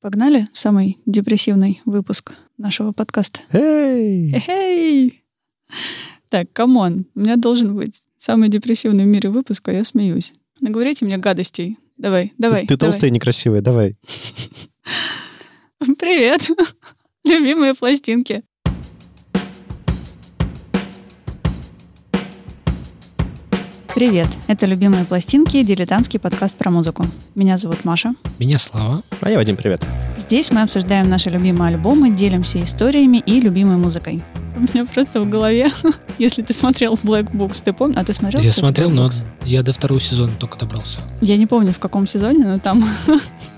Погнали? Самый депрессивный выпуск нашего подкаста. Эй! Эй! Так, come on, у меня должен быть самый депрессивный в мире выпуск, а я смеюсь. Наговорите мне гадостей. Давай, давай. Ты давай. толстая и некрасивая, давай. Привет, любимые пластинки. Привет, это «Любимые пластинки» дилетантский подкаст про музыку. Меня зовут Маша. Меня Слава. А я Вадим, привет. Здесь мы обсуждаем наши любимые альбомы, делимся историями и любимой музыкой. У меня просто в голове, если ты смотрел Black Books, ты помнишь? А ты смотрел? Я кстати, смотрел, Black но Books? я до второго сезона только добрался. Я не помню, в каком сезоне, но там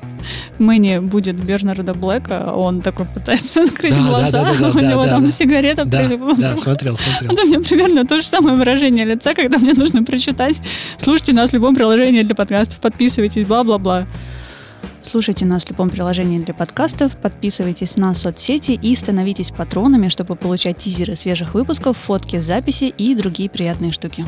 Мэнни будет Бернарда Блэка, он такой пытается открыть Да, глаза, да, да, у да, него да, там да. сигарета Да, прилипла. да, смотрел, смотрел. Это у меня примерно то же самое выражение лица, когда мне нужно прочитать. Слушайте нас в любом приложении для подкастов, подписывайтесь, бла-бла-бла. Слушайте нас в любом приложении для подкастов, подписывайтесь на соцсети и становитесь патронами, чтобы получать тизеры свежих выпусков, фотки, записи и другие приятные штуки.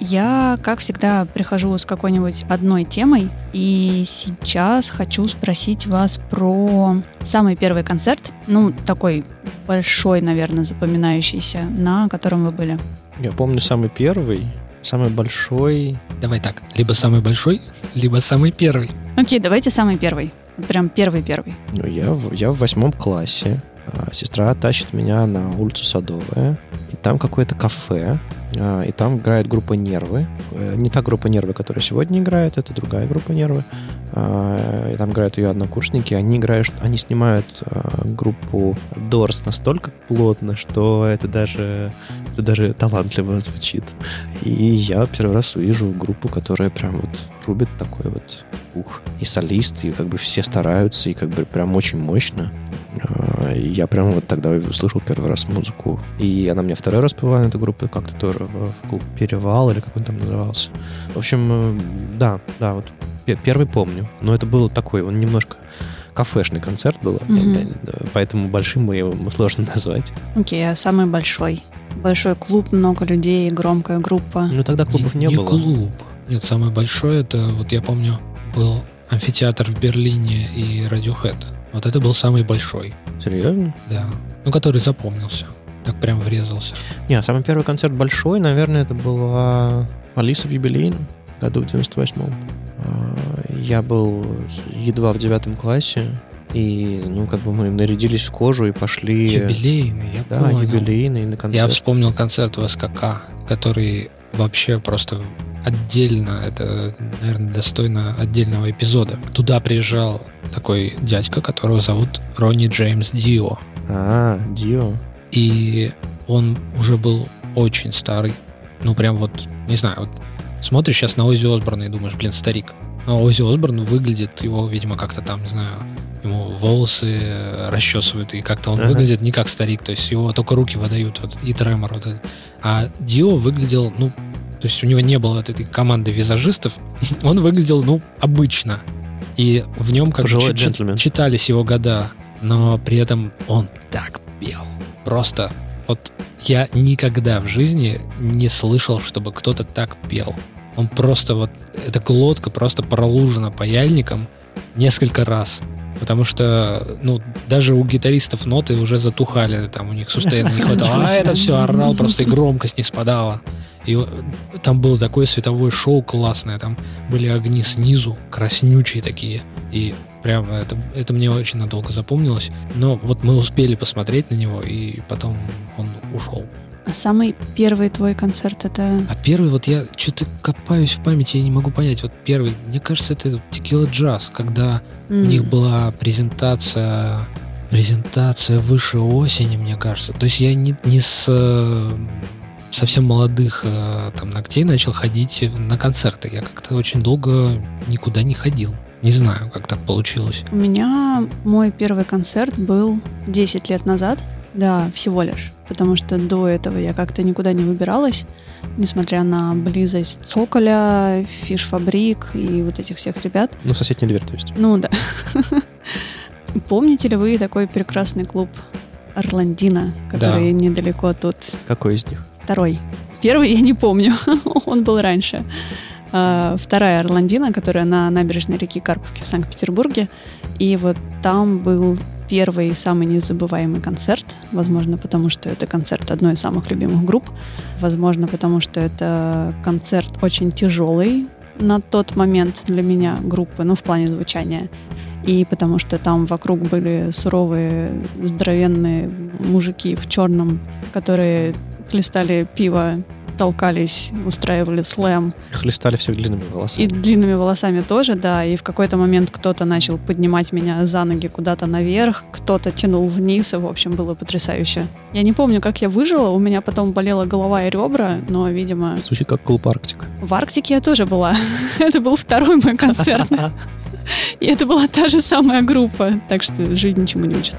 Я, как всегда, прихожу с какой-нибудь одной темой, и сейчас хочу спросить вас про самый первый концерт, ну, такой большой, наверное, запоминающийся, на котором вы были. Я помню самый первый, самый большой. Давай так, либо самый большой, либо самый первый. Окей, давайте самый первый. Прям первый-первый. Ну, я, в, я в восьмом классе. А, Сестра тащит меня на улицу Садовая. И там какое-то кафе. А, И там играет группа «Нервы». Э, Не та группа «Нервы», которая сегодня играет, это другая группа «Нервы». А, И там играют ее однокурсники. Они играют, они снимают а, группу Дорс настолько плотно, что это даже, это даже талантливо звучит. И я первый раз увижу группу, которая прям вот рубит такой вот ух. И солист, и как бы все стараются, и как бы прям очень мощно. А, Я прям вот тогда услышал первый раз музыку. И она мне второй раз бывала, эта группа, как-то тоже в клуб «Перевал» или как он там назывался. В общем, э, да, да, вот пе- первый помню. Но это был такой, он немножко кафешный концерт был, э, поэтому большим мы его сложно назвать. Окей, а самый большой? Большой клуб, много людей, громкая группа. Ну тогда клубов не, было. клуб. Нет, самый большой, это, вот я помню, был амфитеатр в Берлине и Radiohead. Вот это был самый большой, Серьезно? да. Ну, который запомнился. Так прям врезался. Не, самый первый концерт большой, наверное, это была Алиса в юбилейном году в 98-м. А, Я был едва в девятом классе, и, ну, как бы мы нарядились в кожу и пошли... Юбилейный, я Да, понял. юбилейный на Я концерт. вспомнил концерт в СКК, который вообще просто отдельно, это, наверное, достойно отдельного эпизода. Туда приезжал такой дядька, которого зовут Ронни Джеймс Дио. А, Дио. И он уже был очень старый. Ну, прям вот, не знаю, вот смотришь сейчас на Ози Осборна и думаешь, блин, старик. Но Ози Осборн выглядит, его, видимо, как-то там, не знаю, ему волосы расчесывают, и как-то он Ага. выглядит не как старик, то есть его только руки выдают, вот, и тремор вот. А Дио выглядел, ну, то есть у него не было вот этой команды визажистов, он выглядел, ну, обычно. И в нем как бы Пожилой чит- джентльмен. читались его года, но при этом он так пел. Просто вот я никогда в жизни не слышал, чтобы кто-то так пел. Он просто вот, эта глотка просто пролужена паяльником несколько раз. Потому что, ну, даже у гитаристов ноты уже затухали, там у них сустояна не хватало. А этот все орал, просто и громкость не спадала. И э, там было такое световое шоу классное, там были огни снизу, краснючие такие. И прям это, это мне очень надолго запомнилось. Но вот мы успели посмотреть на него, и потом он ушел. А самый первый твой концерт это... А первый, вот я что-то копаюсь в памяти, я не могу понять. Вот первый, мне кажется, это Текила Джаз, когда у них была презентация презентация выше осени, мне кажется. То есть я не, не с э, совсем молодых э, там ногтей начал ходить на концерты. Я как-то очень долго никуда не ходил. Не знаю, как так получилось. У меня мой первый концерт был 10 лет назад. Да, всего лишь. Потому что до этого я как-то никуда не выбиралась, несмотря на близость Цоколя, Фиш-фабрик и вот этих всех ребят. Ну, соседняя дверь, то есть. Ну да. Помните ли вы такой прекрасный клуб Орландина, который недалеко тут? Какой из них? Второй. Первый я не помню, он был раньше. А, Вторая Орландина, которая на набережной реки Карповки в Санкт-Петербурге. И вот там был первый и самый незабываемый концерт. Возможно, потому что это концерт одной из самых любимых групп. Возможно, потому что это концерт очень тяжелый на тот момент для меня группы, ну, в плане звучания. И потому что там вокруг были суровые, здоровенные мужики в черном, которые хлестали пиво толкались, устраивали слэм. Хлестали всех длинными волосами. И длинными волосами тоже, да. И в какой-то момент кто-то начал поднимать меня за ноги куда-то наверх, кто-то тянул вниз, и, в общем, было потрясающе. Я не помню, как я выжила, у меня потом болела голова и ребра, но, видимо... Звучит как клуб Арктик. В Арктике я тоже была. Это был второй мой концерт. И это была та же самая группа, так что жизнь ничему не учит.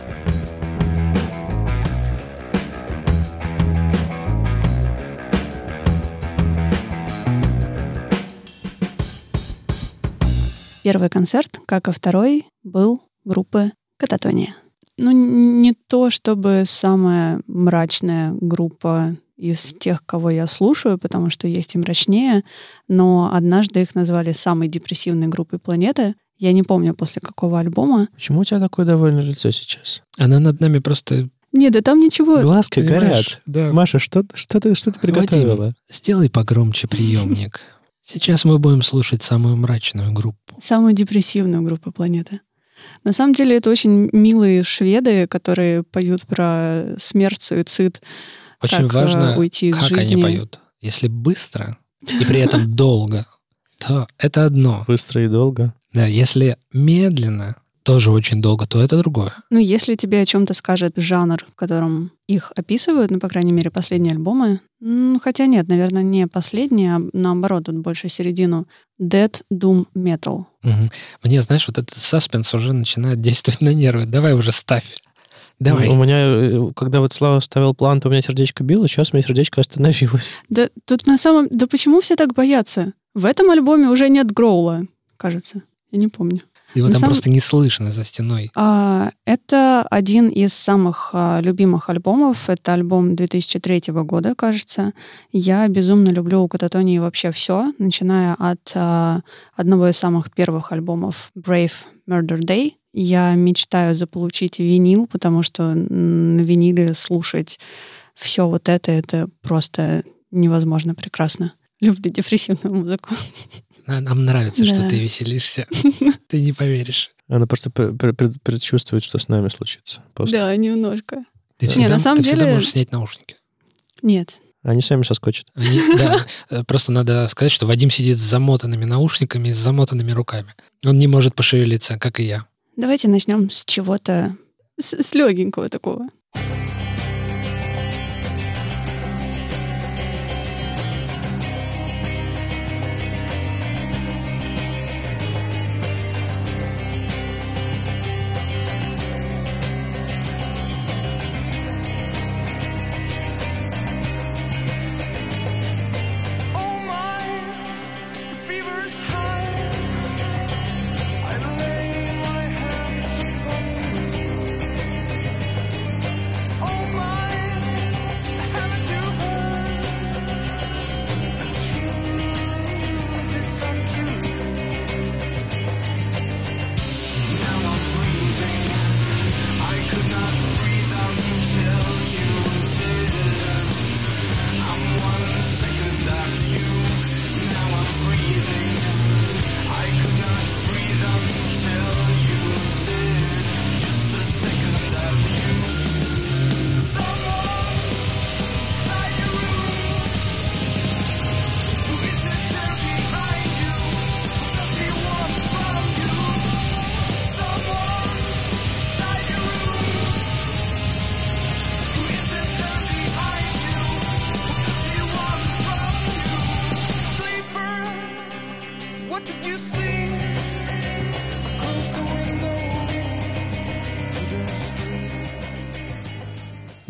Первый концерт, как и второй, был группы Кататония. Ну, не то чтобы самая мрачная группа из тех, кого я слушаю, потому что есть и мрачнее, но однажды их назвали самой депрессивной группой планеты. Я не помню, после какого альбома. Почему у тебя такое довольное лицо сейчас? Она над нами просто... Нет, да там ничего. Глазки Понимаешь, горят. Да. Маша, что, что, ты, что ты приготовила? Вадим, сделай погромче приемник. Сейчас мы будем слушать самую мрачную группу. Самую депрессивную группу планеты. На самом деле это очень милые шведы, которые поют про смерть, суицид, Очень как, важно, э, уйти из как жизни. они поют. Если быстро и при этом долго, то это одно. Быстро и долго. Да, если медленно, тоже очень долго, то это другое. Ну, если тебе о чем-то скажет жанр, в котором их описывают, ну, по крайней мере, последние альбомы, ну, хотя нет, наверное, не последние, а наоборот, тут больше середину. Dead Doom Metal. Мгм. Мне, знаешь, вот этот саспенс уже начинает действовать на нервы. Давай уже ставь. Давай. У меня, э, когда вот Слава ставил план, то у меня сердечко било, сейчас у меня сердечко остановилось. Да тут на самом... Да почему все так боятся? В этом альбоме уже нет гроула, кажется. Я не помню. Его на там самом- просто не слышно за стеной. А, это один из самых а, любимых альбомов. Это альбом 2003 года, кажется. Я безумно люблю у Кататонии вообще все, начиная от а, одного из самых первых альбомов Brave Murder Day. Я мечтаю заполучить винил, потому что на виниле слушать все вот это, это просто невозможно прекрасно. Люблю депрессивную музыку. Нам нравится, что Да. ты веселишься. Ты не поверишь. Она просто пр- пр- пр- предчувствует, что с нами случится. Да, немножко. Ты Не, всегда, на самом ты всегда деле- можешь снять наушники. Нет. Они сами соскочат. Они- да, э, просто надо сказать, что Вадим сидит с замотанными наушниками и с замотанными руками. Он не может пошевелиться, как и я. Давайте начнем с чего-то, с, с легенького такого.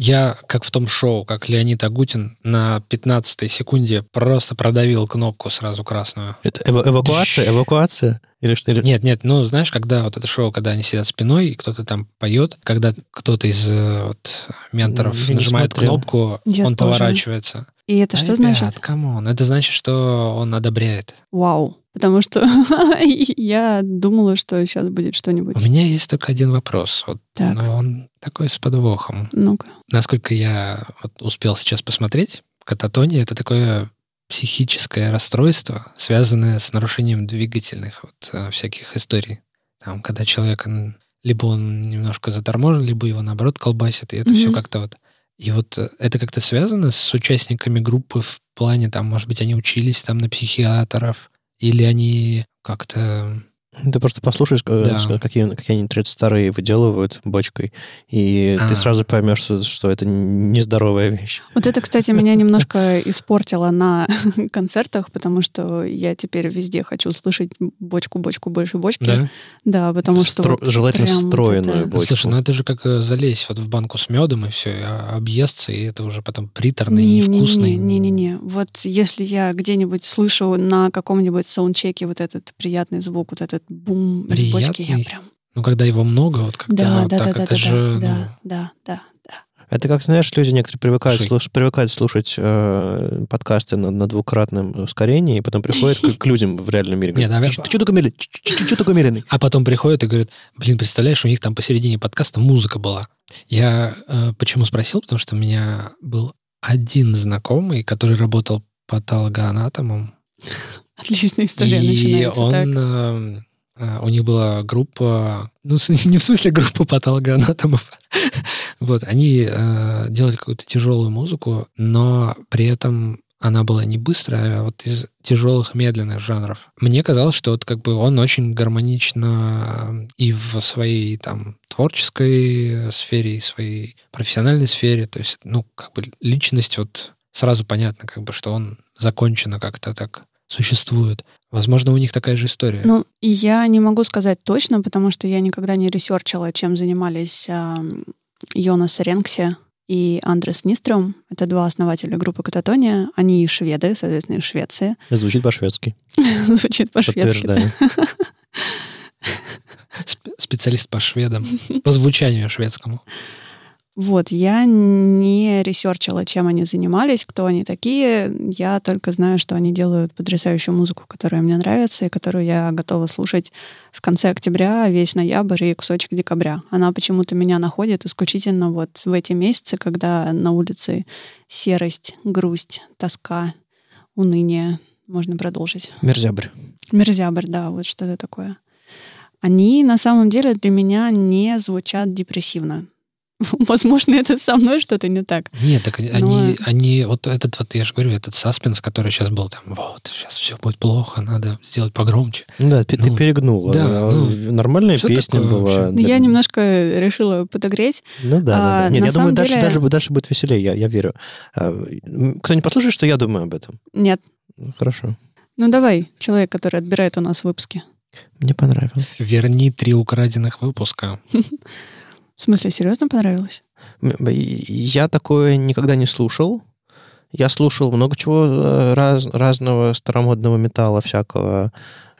Я, как в том шоу, как Леонид Агутин, на 15 секунде просто продавил кнопку сразу красную. Это эва- эвакуация? Эвакуация? Или что? Или... Нет, нет, ну, знаешь, когда вот это шоу, когда они сидят спиной, и кто-то там поет, когда кто-то из э, вот, менторов Я нажимает кнопку, Я он тоже. поворачивается. И это что Ребят, значит? come on, это значит, что он одобряет. Вау. Потому что я думала, что сейчас будет что-нибудь. У меня есть только один вопрос, вот, Так. но он такой с подвохом. Ну-ка. Насколько я вот успел сейчас посмотреть, кататония — это такое психическое расстройство, связанное с нарушением двигательных вот, э, всяких историй. Там, когда человек, либо он немножко заторможен, либо его, наоборот, колбасит, и это все Мгм. как-то вот... И вот э, это как-то связано с участниками группы в плане, там, может быть, они учились там на психиатров, или они как-то... Ты просто послушаешь, э, Да. какие, какие они 32-е выделывают бочкой, и А. ты сразу поймешь, что, что это нездоровая вещь. Вот это, кстати, меня немножко испортило на концертах, потому что я теперь везде хочу слышать бочку, бочку, больше бочки. Да? Да, потому что вот желательно вот встроенную это- Ну, бочку. слушай, ну это же как э, залезть вот в банку с медом, и все, объестся, и это уже потом приторный, невкусный. Не-не-не, вот если я где-нибудь слышу на каком-нибудь саундчеке вот этот приятный звук, вот этот бум из бочки, я Приятный? прям... Ну, когда его много, вот как-то Да, вот да, так, да, да, это да, же... да, ну, да, да, да. Это как, знаешь, люди некоторые привыкают, слуш- привыкают слушать э, подкасты на, на двукратном ускорении, и потом приходят к, к людям в реальном мире. Нет, а- ты что такой медленный? А потом приходят и говорят, блин, представляешь, у них там посередине подкаста музыка была. Я э, почему спросил? Потому что у меня был один знакомый, который работал патологоанатомом, Отличная история и начинается он... так. Э, э, у них была группа, ну, не в смысле группа патологоанатомов, вот, они э, делали какую-то тяжелую музыку, но при этом она была не быстрая, а вот из тяжелых медленных жанров. Мне казалось, что вот как бы он очень гармонично и в своей там творческой сфере, и своей профессиональной сфере, то есть, ну, как бы личность вот сразу понятно, как бы, что он законченно как-то так существует. Возможно, у них такая же история. Ну, я не могу сказать точно, потому что я никогда не research ила, чем занимались ам, Йонас Ренксе и Андрес Нистром. Это два основателя группы Кататония. Они шведы, соответственно, из Швеции. Звучит по-шведски. Звучит по-шведски. Специалист по шведам, по звучанию шведскому. Вот, я не research ила, чем они занимались, кто они такие. Я только знаю, что они делают потрясающую музыку, которая мне нравится и которую я готова слушать в конце октября, весь ноябрь и кусочек декабря. Она почему-то меня находит исключительно вот в эти месяцы, когда на улице серость, грусть, тоска, уныние. Можно продолжить. Мерзябрь. Мерзябрь, да, вот что-то такое. Они на самом деле для меня не звучат депрессивно. Возможно, это со мной что-то не так. Нет, так Но- они, они, вот этот вот, я же говорю, этот саспенс, который сейчас был там, вот, сейчас все будет плохо, надо сделать погромче. Ну Да, ты, ты Ну, перегнула. да, А, ну, Нормальная песня такое была. вообще? Да. Я немножко решила подогреть. Ну да, да, А, да. Нет, на я думаю, деле- даже, дальше будет веселее, я, я верю. А, м, Кто-нибудь послушает, что я думаю об этом? Нет. Ну, Хорошо. Ну давай, человек, который отбирает у нас выпуски. Мне понравилось. Верни три украденных выпуска. В смысле, серьезно понравилось? Я такое никогда не слушал. Я слушал много чего э, раз- разного старомодного металла всякого,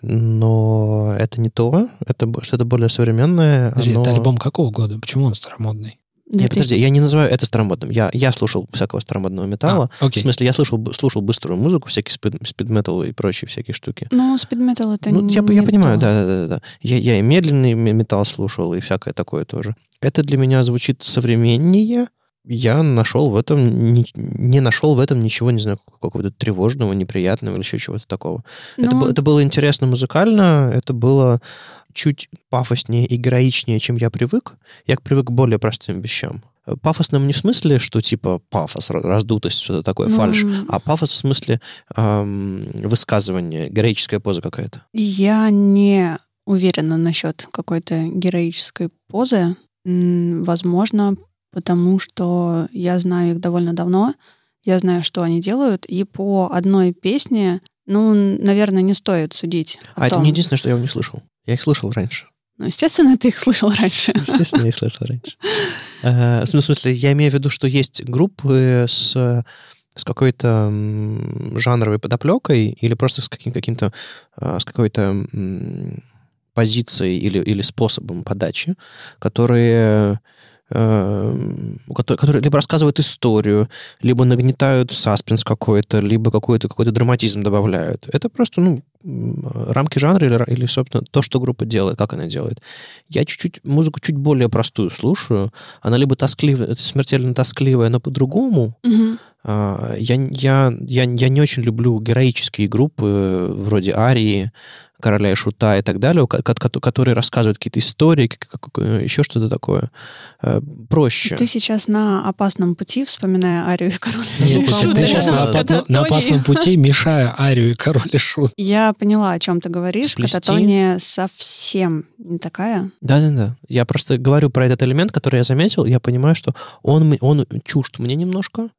но это не то. Это что-то более современное. Подожди, оно- это альбом какого года? Почему он старомодный? Нет, 2000 подожди, я не называю это старомодным. Я, я слушал всякого старомодного металла. А, В окей. смысле, я слушал, слушал быструю музыку, всякий спид, спид-метал и прочие всякие штуки. Ну, спидметал это Ну, я, не я понимаю, то. да, да, да, да. Я, я и медленный ме- металл слушал, и всякое такое тоже. Это для меня звучит современнее. Я нашел в этом, не, не нашел в этом ничего, не знаю, какого-то тревожного, неприятного или еще чего-то такого. это, Ну, это было интересно музыкально, это было чуть пафоснее и героичнее, чем я привык. Я привык к более простым вещам. Пафосным не в смысле, что типа пафос, ра- раздутость, что-то такое, ну, фальш, а пафос в смысле ам, высказывания, героическая поза какая-то. Я не уверена насчет какой-то героической позы. Возможно, потому что я знаю их довольно давно, я знаю, что они делают, и по одной песне, ну, наверное, не стоит судить. А это том. не единственное, что я его не слышал. Я их слышал раньше. Ну, естественно, ты их слышал раньше. Естественно, я их слышал раньше. Э, В смысле, я имею в виду, что есть группы с с какой-то жанровой подоплекой или просто с каким- каким-то а, с какой-то позицией или, или способом подачи, которые э, которые, которые либо рассказывают историю, либо нагнетают саспенс какой-то, либо какой-то какой драматизм добавляют. Это просто, ну, рамки жанра или, или, собственно, то, что группа делает, как она делает. Я чуть-чуть, музыку чуть более простую слушаю. Она либо тоскливая, смертельно тоскливая, но по-другому, Мгм. А, Я, я, я, я не очень люблю героические группы э, вроде Арии, Короля и Шута и так далее, ко- ко- ко- которые рассказывают какие-то истории, э, еще что-то такое. Э, Проще. Ты сейчас на опасном пути, вспоминая Арию и Короля Нет, ты, Шута ты сейчас на, опа- на опасном пути, мешая Арию и Король и Шут. Я поняла, о чем ты говоришь. Сплести. Кататония совсем не такая. Да-да-да. Я просто говорю про этот элемент, который я заметил. Я понимаю, что он, он чужд мне немножко.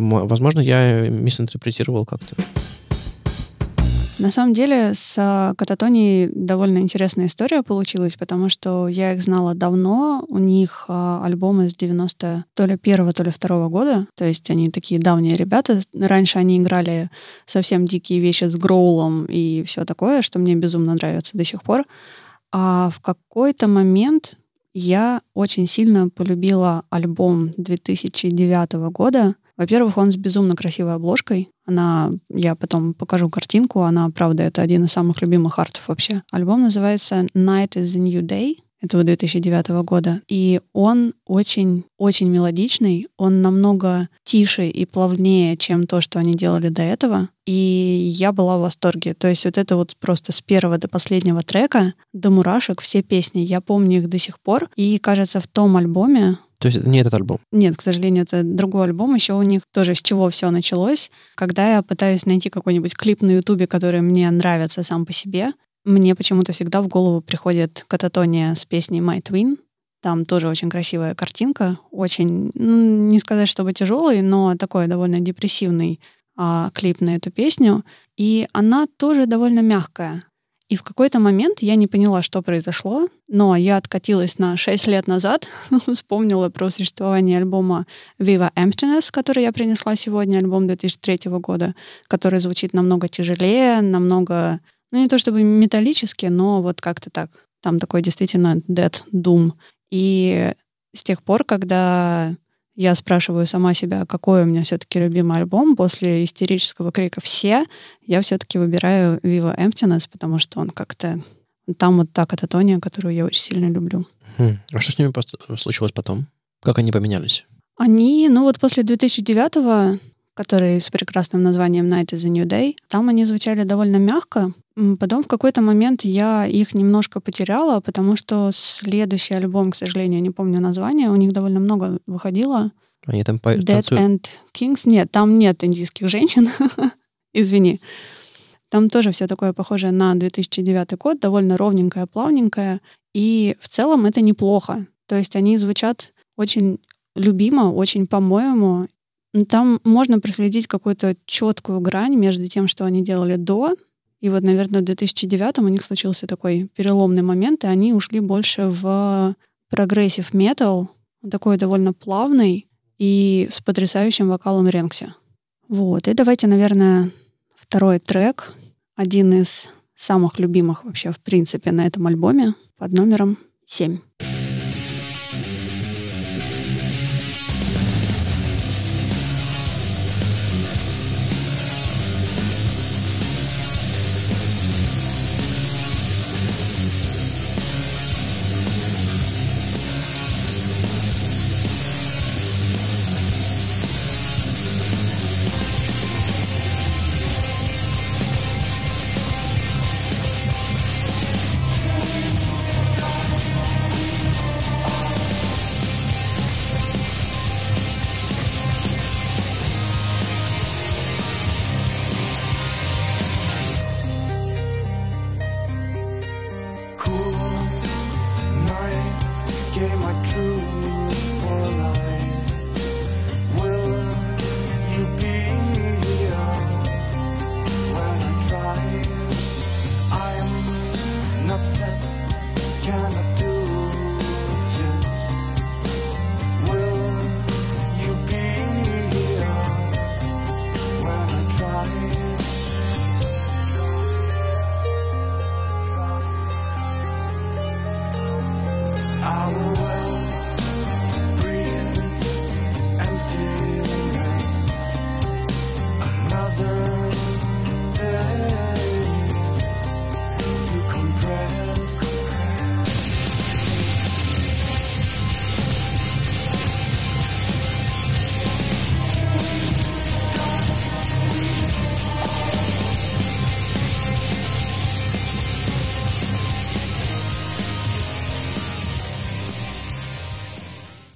Возможно, я мисинтерпретировал как-то. На самом деле с а, Кататонией довольно интересная история получилась, потому что я их знала давно. У них альбомы с 90 то ли первого, то ли второго года. То есть они такие давние ребята. Раньше они играли совсем дикие вещи с гроулом и все такое, что мне безумно нравится до сих пор. А в какой-то момент я очень сильно полюбила альбом 2009 года. Во-первых, он с безумно красивой обложкой. Она, я потом покажу картинку, она, правда, это один из самых любимых артов вообще. Альбом называется Night is the New Day этого 2009 года. И он очень-очень мелодичный, он намного тише и плавнее, чем то, что они делали до этого. И я была в восторге. То есть вот это вот просто с первого до последнего трека, до мурашек, все песни, я помню их до сих пор. И, кажется, в том альбоме То есть не этот альбом. нет, к сожалению, это другой альбом. Еще у них тоже с чего все началось. Когда я пытаюсь найти какой-нибудь клип на Ютубе, который мне нравится сам по себе, мне почему-то всегда в голову приходит кататония с песней My Twin. Там тоже очень красивая картинка, очень, ну, не сказать, чтобы тяжелый, но такой довольно депрессивный а, клип на эту песню. И она тоже довольно мягкая. И в какой-то момент я не поняла, что произошло, но я откатилась на 6 лет назад, вспомнила про существование альбома Viva Emptiness, который я принесла сегодня, альбом 2003 года, который звучит намного тяжелее, намного, ну не то чтобы металлически, но вот как-то так. Там такой действительно dead doom. И с тех пор, когда я спрашиваю сама себя, какой у меня все-таки любимый альбом после истерического крика «все», я все-таки выбираю Viva Emptiness, потому что он как-то... Там вот та кататония, которую я очень сильно люблю. А что с ними случилось потом? Как они поменялись? Они, ну вот после 2009-го, который с прекрасным названием Night is a New Day, там они звучали довольно мягко. Потом в какой-то момент я их немножко потеряла, потому что следующий альбом, к сожалению, не помню название, у них довольно много выходило. Они там по- Dead танцуют? and Kings. Нет, там нет индийских женщин. Извини. Там тоже все такое похожее на 2009 год, довольно ровненькое, плавненькое. И в целом это неплохо. То есть они звучат очень любимо, очень по-моему. Там можно проследить какую-то четкую грань между тем, что они делали до. И вот, наверное, в 2009 у них случился такой переломный момент, и они ушли больше в прогрессив метал, такой довольно плавный и с потрясающим вокалом Ренксе. Вот. И давайте, наверное, второй трек, один из самых любимых вообще, в принципе, на этом альбоме, под номером 7.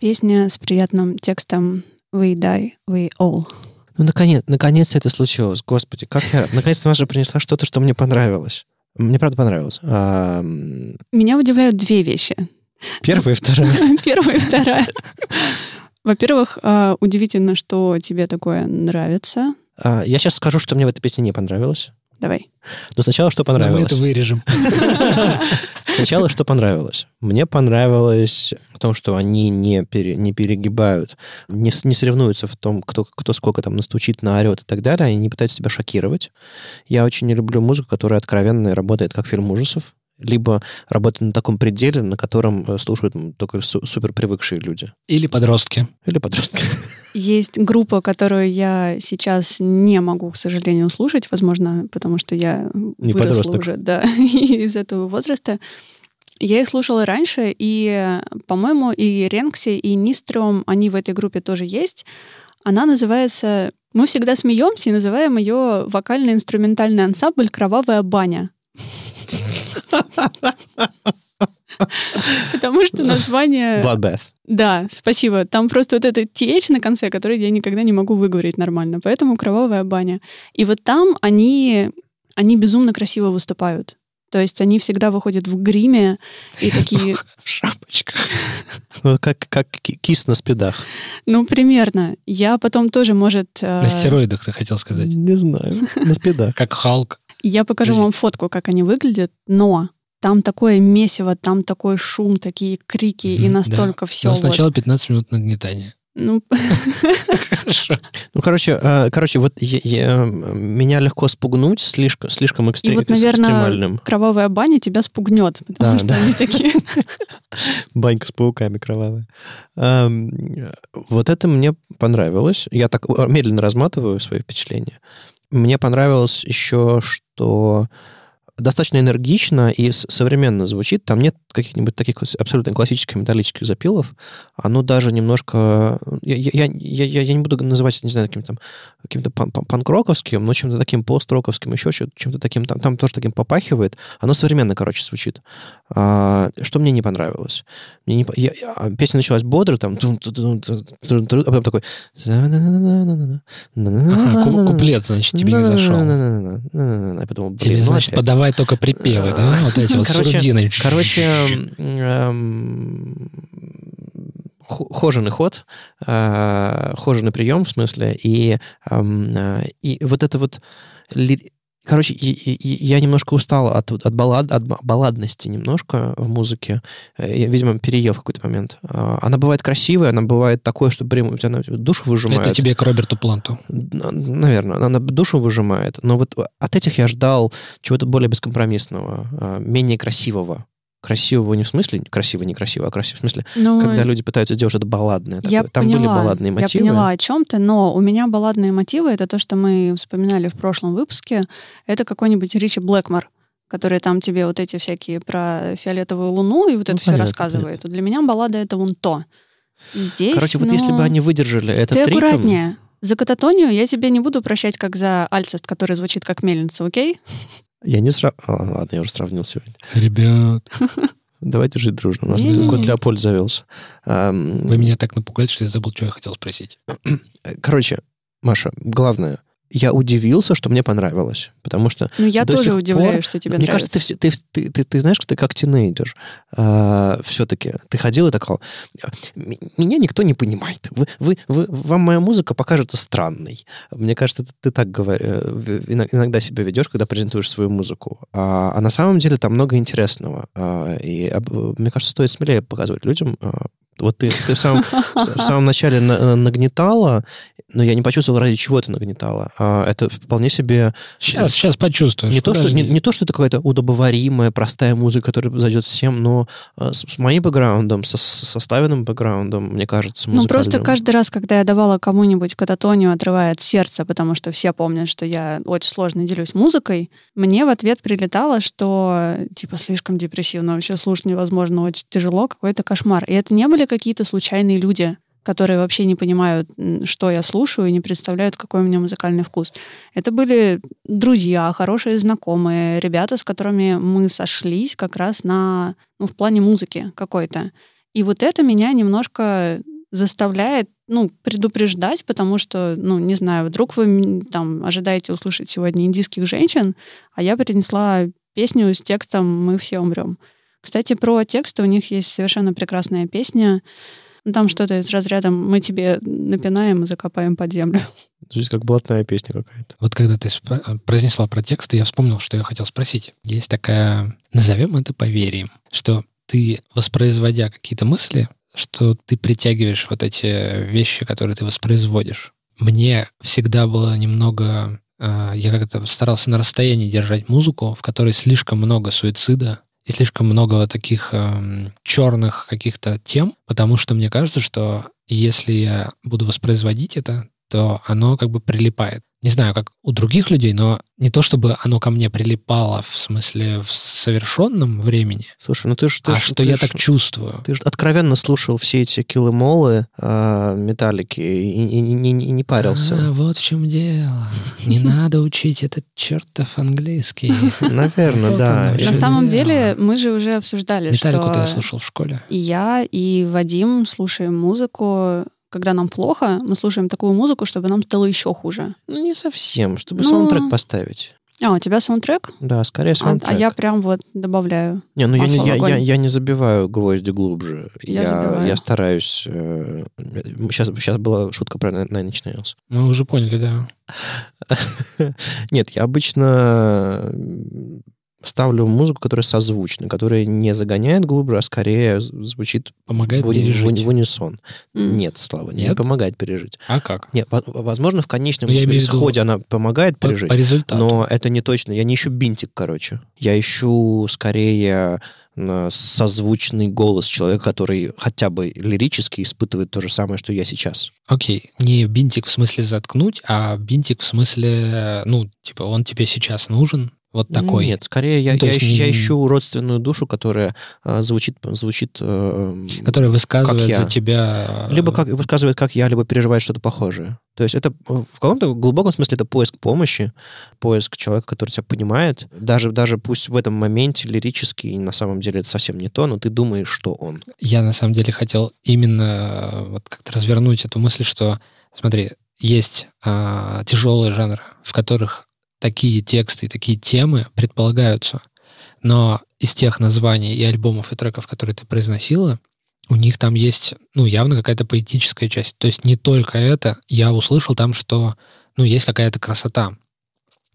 Песня с приятным текстом «We die, we all». Ну, наконец, наконец это случилось. Господи, как я... Наконец-то Маша принесла что-то, что мне понравилось. Мне правда понравилось. А, Меня удивляют две вещи. первая и вторая. Первая и вторая. Во-первых, а, удивительно, что тебе такое нравится. А, Я сейчас скажу, что мне в этой песне не понравилось. Давай. Но сначала что Но мы понравилось? это вырежем. Сначала что понравилось? Мне понравилось в том, что они не, пере- не перегибают, не, не соревнуются в том, кто, кто сколько там настучит, наорет и так далее. Они не пытаются тебя шокировать. Я очень не люблю музыку, которая откровенно работает как фильм ужасов, либо работает на таком пределе, на котором э, слушают только су- супер привыкшие люди. Или подростки. Или подростки. Есть группа, которую я сейчас не могу, к сожалению, слушать, возможно, потому что я Не выросла подросток. уже, да, из этого возраста. Я их слушала раньше, и, по-моему, и Ренкси, и Нистром, они в этой группе тоже есть. Она называется... Мы всегда смеемся и называем ее вокально-инструментальный ансамбль «Кровавая баня». Потому что название... Bloodbath. Да, спасибо. Там просто вот этот TH на конце, который я никогда не могу выговорить нормально. Поэтому кровавая баня. И вот там они, они безумно красиво выступают. То есть они всегда выходят в гриме и такие, В шапочках. Ну, как, как ки- кис на спидах. ну, примерно. Я потом тоже, может... э, На стероидах, ты хотел сказать. Не знаю. На спидах. Как Халк. Я покажу Подожди. вам фотку, как они выглядят, но там такое месиво, там такой шум, такие крики, и Мгм, настолько все. Но сначала 15 минут нагнетания. Ну, Хорошо. Ну, короче, э, короче, вот я- я- меня легко спугнуть слишком, слишком экстре- И вот, наверное, экстремальным. кровавая баня тебя спугнет, потому Да, что да. они такие... Банька с пауками кровавая. Эм, Вот это мне понравилось. Я так э, медленно разматываю свои впечатления. Мне понравилось еще, что достаточно энергично и современно звучит. Там нет каких-нибудь таких абсолютно классических металлических запилов. Оно даже немножко... Я, я, я, я- не буду называть, не знаю, каким-то каким-то пан- пан- панк-роковским, но чем-то таким пост-роковским, еще чем- чем-то таким, там, там тоже таким попахивает. Оно современно, короче, звучит. А, что мне не понравилось? Мне не, я- я- а песня началась бодро, там, а потом такой... Ага, куплет, значит, тебе не зашел. Я подумал, Тебе, ну значит, опять. подавай только припевы, да? Вот эти вот Короче, сурдины. Короче, эм, хоженый ход, э, хоженый прием, в смысле, и, эм, э, и вот это вот... Короче, я немножко устал от, от, баллад, от ба- балладности немножко в музыке. Э, Я, видимо, переел в какой-то момент. Она бывает красивая, она бывает такое, что прям у тебя душу выжимает. Это тебе к Роберту Планту. Наверное, она душу выжимает. Но вот от этих я ждал чего-то более бескомпромиссного, менее красивого. Красивого не в смысле красиво, некрасиво, а красиво в смысле, Ну, когда люди пытаются сделать что-то балладное. я такое. Там поняла, были балладные мотивы. Я поняла о чем ты, но у меня балладные мотивы это то, что мы вспоминали в прошлом выпуске. Это какой-нибудь Ричи Блэкмор, который там тебе вот эти всякие про фиолетовую луну и вот Ну, это все понятно, рассказывает. Вот Для меня баллада это вон то. Здесь, Короче, вот ну, если бы они выдержали этот Ты ритм... аккуратнее. За кататонию я тебе не буду прощать, как за альцест, который звучит как мельница, окей? Я не срав... а, ладно, я уже сравнил сегодня. Ребят, Давайте жить дружно. У нас кот Леопольд завелся. Вы меня так напугали, что я забыл, что я хотел спросить. Короче, Маша, главное, я удивился, что мне понравилось. Потому что Ну, я тоже удивляюсь, пор, что тебе Мне нравится. кажется, ты, ты, ты, ты, ты знаешь, что ты как тинейджер. все-таки ты ходил и такой, «М- меня никто не понимает. Вы, вы, вы, вам моя музыка покажется странной. Мне кажется, ты, ты так говор- э, иногда себя ведешь, когда презентуешь свою музыку. А, а на самом деле там много интересного. А, и об- мне кажется, стоит смелее показывать людям. А, вот ты, ты в, самом, в самом начале на- нагнетала, но я не почувствовал, ради чего ты нагнетала. А, это вполне себе Сейчас, сейчас почувствуешь. не то, что, не, не то, что это какая-то удобоваримая, простая музыка, которая зайдет всем, но э, с, с моим бэкграундом, со, составленным бэкграундом, мне кажется, Ну, просто каждый раз, когда я давала кому-нибудь кататонию, отрывая от сердца, потому что все помнят, что я очень сложно делюсь музыкой, мне в ответ прилетало, что типа слишком депрессивно, вообще слушать невозможно, очень тяжело, какой-то кошмар. И это не были какие-то случайные люди, которые вообще не понимают, что я слушаю, и не представляют, какой у меня музыкальный вкус. Это были друзья, хорошие знакомые, ребята, с которыми мы сошлись как раз на, ну, в плане музыки какой-то. И вот это меня немножко заставляет, ну, предупреждать, потому что, ну, не знаю, вдруг вы там ожидаете услышать сегодня индийских женщин, а я принесла песню с текстом «Мы все умрем». Кстати, про тексты у них есть совершенно прекрасная песня. Ну, Там что-то из разряда «Мы тебе напинаем и закопаем под землю». Жизнь как блатная песня какая-то. Вот когда ты спро- произнесла про тексты, я вспомнил, что я хотел спросить. Есть такая, назовем это поверьем, что ты, воспроизводя какие-то мысли, что ты притягиваешь вот эти вещи, которые ты воспроизводишь. Мне всегда было немного... э, Я как-то старался на расстоянии держать музыку, в которой слишком много суицида и слишком много таких эм, черных каких-то тем, потому что мне кажется, что если я буду воспроизводить это, то оно как бы прилипает. Не знаю, как у других людей, но не то чтобы оно ко мне прилипало в смысле в совершенном времени, Слушай, ну ты же... а что я так чувствую. Ты же откровенно слушал все эти киллы-молы, а, металлики и, и- и не, не- не парился. А, вот в чем дело. Не надо учить этот чертов английский. Наверное, да. На самом деле мы же уже обсуждали, Металлику-то я что слушал в школе. и я, и Вадим слушаем музыку, когда нам плохо, мы слушаем такую музыку, чтобы нам стало еще хуже. Ну, не совсем, чтобы Ну, саундтрек поставить. А, у тебя саундтрек? Да, скорее А, саундтрек. а я прям вот добавляю. Не, ну я, не- я, огонь. я, я не забиваю гвозди глубже. Я Я, забиваю. я стараюсь... сейчас, сейчас была шутка про Nine Inch Nails. Мы уже поняли, да. Нет, я обычно ставлю музыку, которая созвучна, которая не загоняет глубже, а скорее звучит Помогает в, уни- пережить. в унисон. М. Нет, Слава, не Нет? помогает пережить. А как? Нет, во- возможно, в конечном Ну, я исходе она помогает По, пережить, по результату. но это не точно. Я не ищу бинтик, короче. Я ищу скорее созвучный голос человека, который хотя бы лирически испытывает то же самое, что я сейчас. Окей, не бинтик в смысле заткнуть, а бинтик в смысле, ну, типа, он тебе сейчас нужен, вот такой. Нет, скорее я, Ну, я, ищу, не- я ищу родственную душу, которая а, звучит, звучит э, Который высказывает за тебя... либо как высказывает, как я, либо переживает что-то похожее. То есть это э, в каком-то глубоком смысле это поиск помощи, поиск человека, который тебя понимает. Даже, даже пусть в этом моменте лирически на самом деле это совсем не то, но ты думаешь, что он. Я на самом деле хотел именно э, вот как-то развернуть эту мысль, что, смотри, есть а, тяжелые жанры, в которых такие тексты и такие темы предполагаются, но из тех названий и альбомов и треков, которые ты произносила, у них там есть, ну, явно какая-то поэтическая часть. То есть не только это. Я услышал там, что, ну, есть какая-то красота,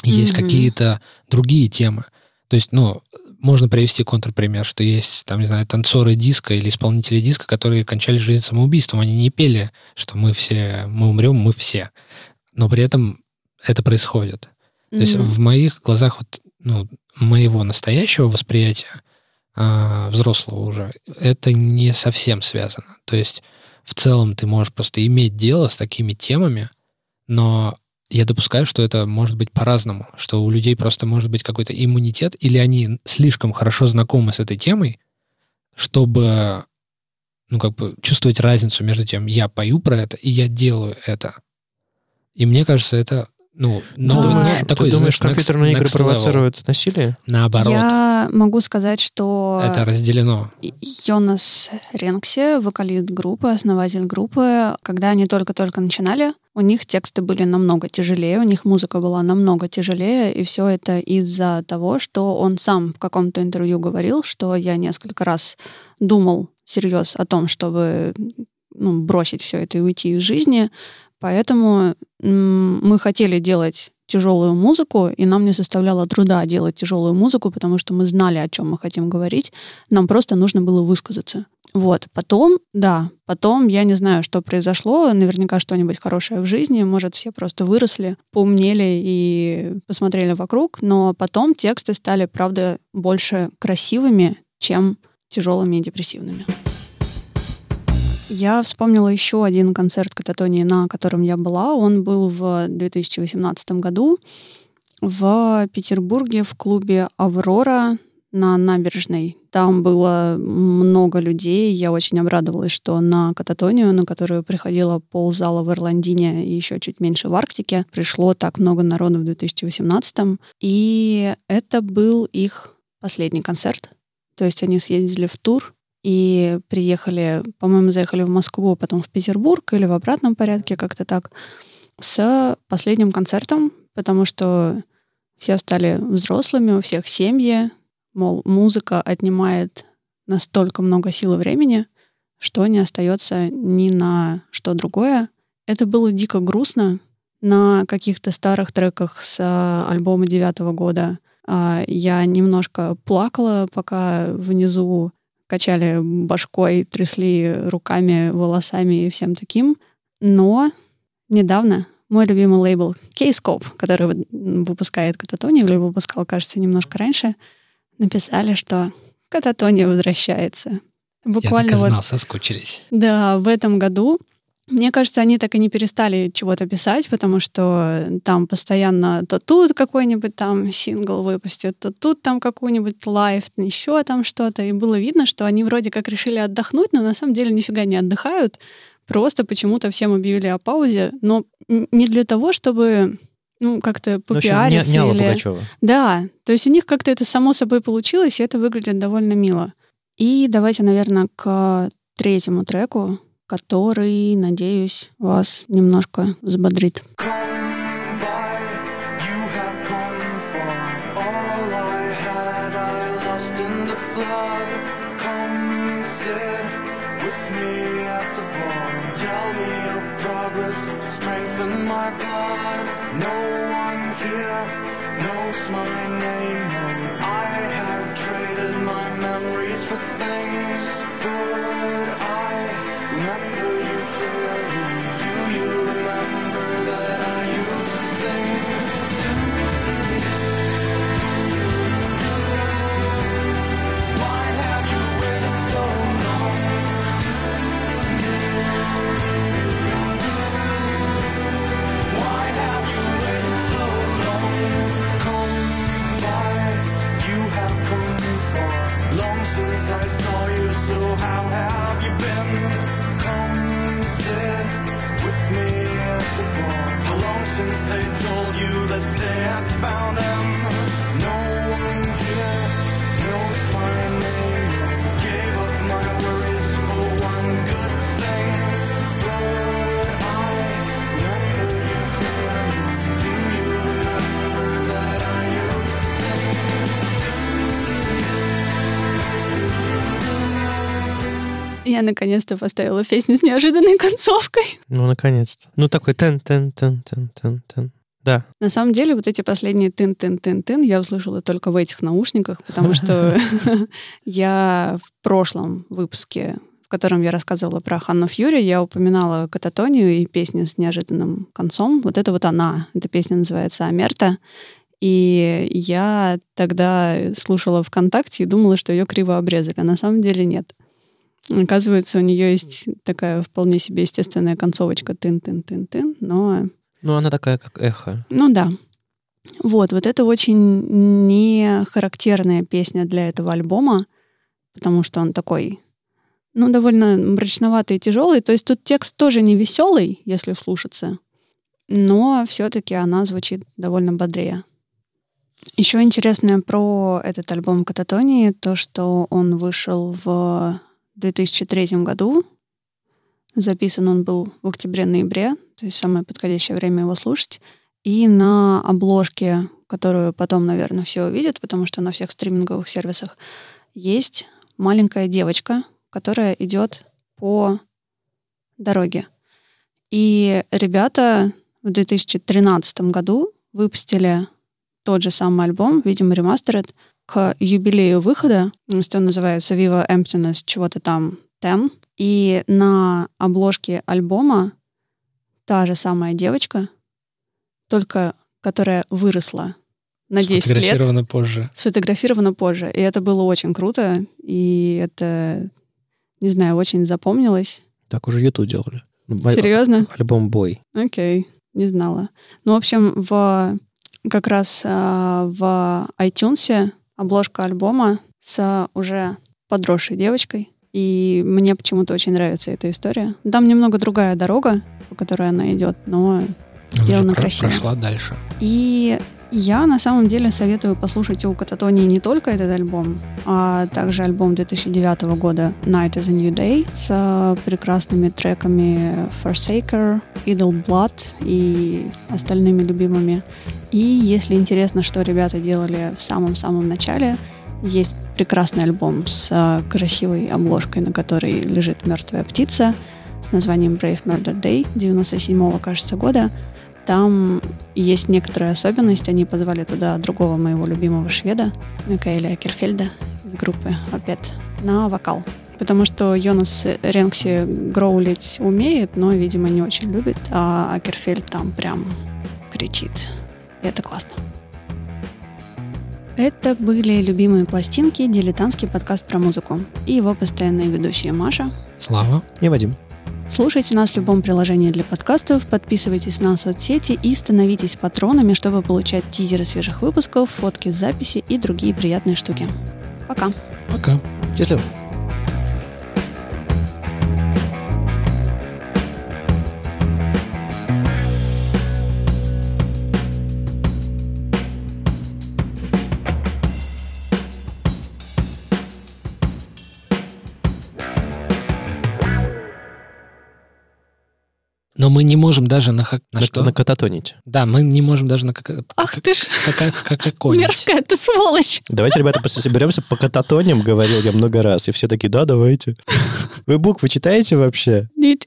есть Мгм. какие-то другие темы. То есть, ну, можно привести контрпример, что есть, там, не знаю, танцоры диска или исполнители диска, которые кончали жизнь самоубийством. Они не пели, что мы все, мы умрем, мы все. Но при этом это происходит. То есть Мгм. в моих глазах вот, ну, моего настоящего восприятия а, взрослого уже, это не совсем связано. То есть в целом ты можешь просто иметь дело с такими темами, но я допускаю, что это может быть по-разному, что у людей просто может быть какой-то иммунитет, или они слишком хорошо знакомы с этой темой, чтобы ну, как бы чувствовать разницу между тем, я пою про это и я делаю это. И мне кажется, это, ну, но, Да. но Думаешь- такой, ты думаешь, знаешь, next- компьютерные игры next level. провоцируют насилие? Наоборот, Я могу сказать, что это разделено. Йонас Ренкси, вокалист группы, основатель группы, когда они только-только начинали, у них тексты были намного тяжелее, у них музыка была намного тяжелее, и все это из-за того, что он сам в каком-то интервью говорил, что я несколько раз думал всерьез о том, чтобы ну, бросить все это и уйти из жизни, поэтому мы хотели делать тяжелую музыку, и нам не составляло труда делать тяжелую музыку, потому что мы знали, о чем мы хотим говорить, нам просто нужно было высказаться. Вот. Потом, да, потом я не знаю, что произошло. Наверняка что-нибудь хорошее в жизни. Может, все просто выросли, поумнели и посмотрели вокруг. Но потом тексты стали, правда, больше красивыми, чем тяжелыми и депрессивными. Я вспомнила еще один концерт Кататонии, на котором я была. Он был в 2018 году в Петербурге в клубе «Аврора» на набережной. Там было много людей. Я очень обрадовалась, что на кататонию, на которую приходило ползала в Ирландине и еще чуть меньше в Арктике, пришло так много народу в 2018. И это был их последний концерт. То есть они съездили в тур, и приехали, по-моему, заехали в Москву, потом в Петербург или в обратном порядке, как-то так, с последним концертом, потому что все стали взрослыми, у всех семьи, мол, музыка отнимает настолько много сил и времени, что не остается ни на что другое. Это было дико грустно. На каких-то старых треках с а, альбома девятого года а, я немножко плакала, пока внизу качали башкой, трясли руками, волосами и всем таким. Но недавно мой любимый лейбл K-Scope, который вы- выпускает Кататония, или выпускал, кажется, немножко раньше, написали, что Кататония возвращается. Я Буквально так и вот знал, соскучились. да, в этом году. Мне кажется, они так и не перестали чего-то писать, потому что там постоянно то тут какой-нибудь там сингл выпустят, то тут там какой-нибудь лайф, еще там что-то. И было видно, что они вроде как решили отдохнуть, но на самом деле нифига не отдыхают. Просто почему-то всем объявили о паузе, но не для того, чтобы ну, как-то Ну, общем, не, попиариться не Алла или... Да, то есть у них как-то это само собой получилось, и это выглядит довольно мило. И давайте, наверное, к третьему треку, который, надеюсь, вас немножко взбодрит. Я наконец-то поставила песню с неожиданной концовкой. Ну, наконец-то. Ну, такой тен-тен-тен-тен-тен-тен. Да. На самом деле, вот эти последние тын-тын-тын-тын я услышала только в этих наушниках, потому что я в прошлом выпуске, в котором я рассказывала про Ханну Фьюри, я упоминала кататонию и песню с неожиданным концом. Вот это вот она. Эта песня называется «Амерта». И я тогда слушала ВКонтакте и думала, что ее криво обрезали. А на самом деле нет. Оказывается, у нее есть такая вполне себе естественная концовочка тын-тын-тын-тын, но Ну, она такая, как эхо. ну да. Вот, вот это очень не характерная песня для этого альбома, потому что он такой, ну, довольно мрачноватый и тяжелый. То есть тут текст тоже не веселый, если вслушаться, но все-таки она звучит довольно бодрее. Еще интересное про этот альбом Кататонии то, что он вышел в 2003 году. Записан он был в октябре-ноябре, то есть самое подходящее время его слушать. И на обложке, которую потом, наверное, все увидят, потому что на всех стриминговых сервисах, есть маленькая девочка, которая идет по дороге. И ребята в 2013 году выпустили тот же самый альбом, видимо, ремастеред, к юбилею выхода, что он называется Viva Emptiness, чего-то там 10. И на обложке альбома та же самая девочка, только которая выросла на 10 лет, Сфотографировано позже. сфотографирована позже. И это было очень круто, и это, не знаю, очень запомнилось. Так уже YouTube делали. Ну, Серьезно? Альбом «Бой». Окей, не знала. Ну, в общем, в как раз а, в iTunes обложка альбома с уже подросшей девочкой. И мне почему-то очень нравится эта история. Там немного другая дорога, по которой она идет, но про- красиво. Прошла дальше. И Я на самом деле советую послушать у Кататонии не только этот альбом, а также альбом 2009 года Night is a New Day с э, прекрасными треками Forsaker, Idle Blood и остальными любимыми. И если интересно, что ребята делали в самом-самом начале, есть прекрасный альбом с э, красивой обложкой, на которой лежит мертвая птица с названием Brave Murder Day 97 кажется, года. Там есть некоторая особенность. Они позвали туда другого моего любимого шведа, Микаэля Акерфельда из группы опять на вокал. Потому что Йонас Ренкси гроулить умеет, но, видимо, не очень любит, а Акерфельд там прям кричит. И это классно. Это были любимые пластинки, дилетантский подкаст про музыку. И его постоянные ведущие Маша, Слава. И Вадим. Слушайте нас в любом приложении для подкастов, подписывайтесь на соцсети и становитесь патронами, чтобы получать тизеры свежих выпусков, фотки записи и другие приятные штуки. Пока! Пока. Счастливо. Но мы не можем даже на, хак- на На, что? на кататонить. Да, мы не можем даже на как... Ах ты ж, как, как, какой. мерзкая ты сволочь! Давайте, ребята, просто соберемся по кататоним, говорил я много раз. И все такие, да, давайте. Вы буквы читаете вообще? Нет.